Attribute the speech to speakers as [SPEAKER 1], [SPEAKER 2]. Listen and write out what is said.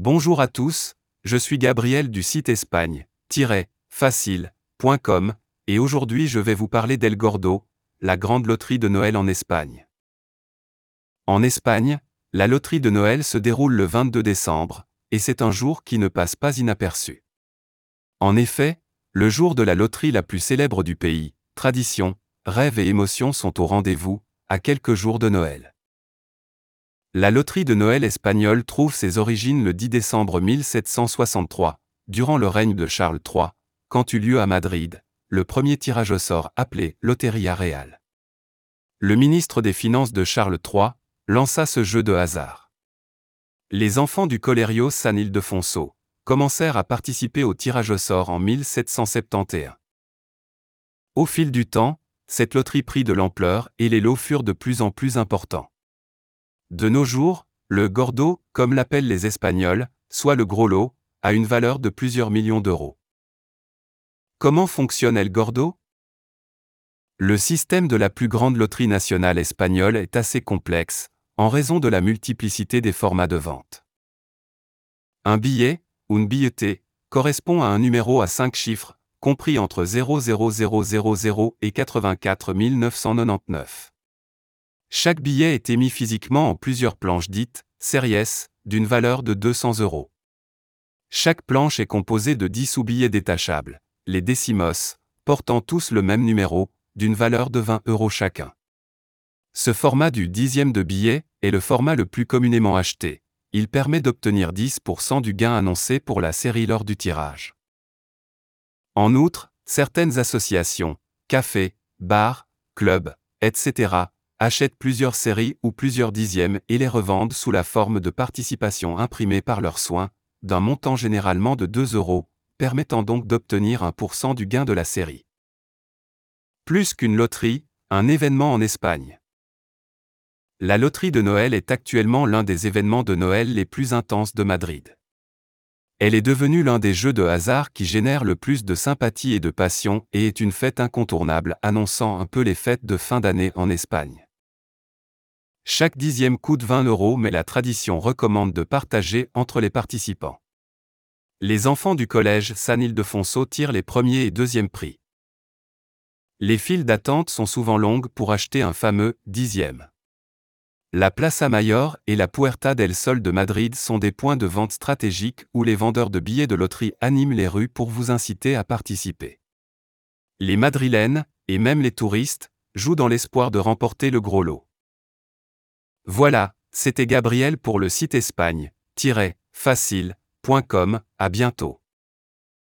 [SPEAKER 1] Bonjour à tous, je suis Gabriel du site espagne-facile.com, et aujourd'hui je vais vous parler d'El Gordo, la grande loterie de Noël en Espagne. En Espagne, la loterie de Noël se déroule le 22 décembre, et c'est un jour qui ne passe pas inaperçu. En effet, le jour de la loterie la plus célèbre du pays, tradition, rêves et émotions sont au rendez-vous, à quelques jours de Noël. La loterie de Noël espagnole trouve ses origines le 10 décembre 1763, durant le règne de Charles III, quand eut lieu à Madrid, le premier tirage au sort appelé Loteria Real. Le ministre des Finances de Charles III lança ce jeu de hasard. Les enfants du Colerio San Ildefonso commencèrent à participer au tirage au sort en 1771. Au fil du temps, cette loterie prit de l'ampleur et les lots furent de plus en plus importants. De nos jours, le gordo, comme l'appellent les Espagnols, soit le gros lot, a une valeur de plusieurs millions d'euros. Comment fonctionne El Gordo? Le système de la plus grande loterie nationale espagnole est assez complexe, en raison de la multiplicité des formats de vente. Un billet, une billetée, correspond à un numéro à 5 chiffres, compris entre 00000 et 84 999. Chaque billet est émis physiquement en plusieurs planches dites series, d'une valeur de 200 euros. Chaque planche est composée de 10 sous-billets détachables, les décimos, portant tous le même numéro, d'une valeur de 20 euros chacun. Ce format du dixième de billet est le format le plus communément acheté. Il permet d'obtenir 10% du gain annoncé pour la série lors du tirage. En outre, certaines associations, cafés, bars, clubs, etc., achètent plusieurs séries ou plusieurs dixièmes et les revendent sous la forme de participation imprimée par leurs soins, d'un montant généralement de 2 euros, permettant donc d'obtenir 1% du gain de la série. Plus qu'une loterie, un événement en Espagne. La loterie de Noël est actuellement l'un des événements de Noël les plus intenses de Madrid. Elle est devenue l'un des jeux de hasard qui génèrent le plus de sympathie et de passion et est une fête incontournable annonçant un peu les fêtes de fin d'année en Espagne. Chaque dixième coûte 20 euros mais la tradition recommande de partager entre les participants. Les enfants du collège San Ildefonso tirent les premiers et deuxièmes prix. Les files d'attente sont souvent longues pour acheter un fameux dixième. La Plaza Mayor et la Puerta del Sol de Madrid sont des points de vente stratégiques où les vendeurs de billets de loterie animent les rues pour vous inciter à participer. Les Madrilènes, et même les touristes, jouent dans l'espoir de remporter le gros lot. Voilà, c'était Gabriel pour le site espagne-facile.com, à bientôt.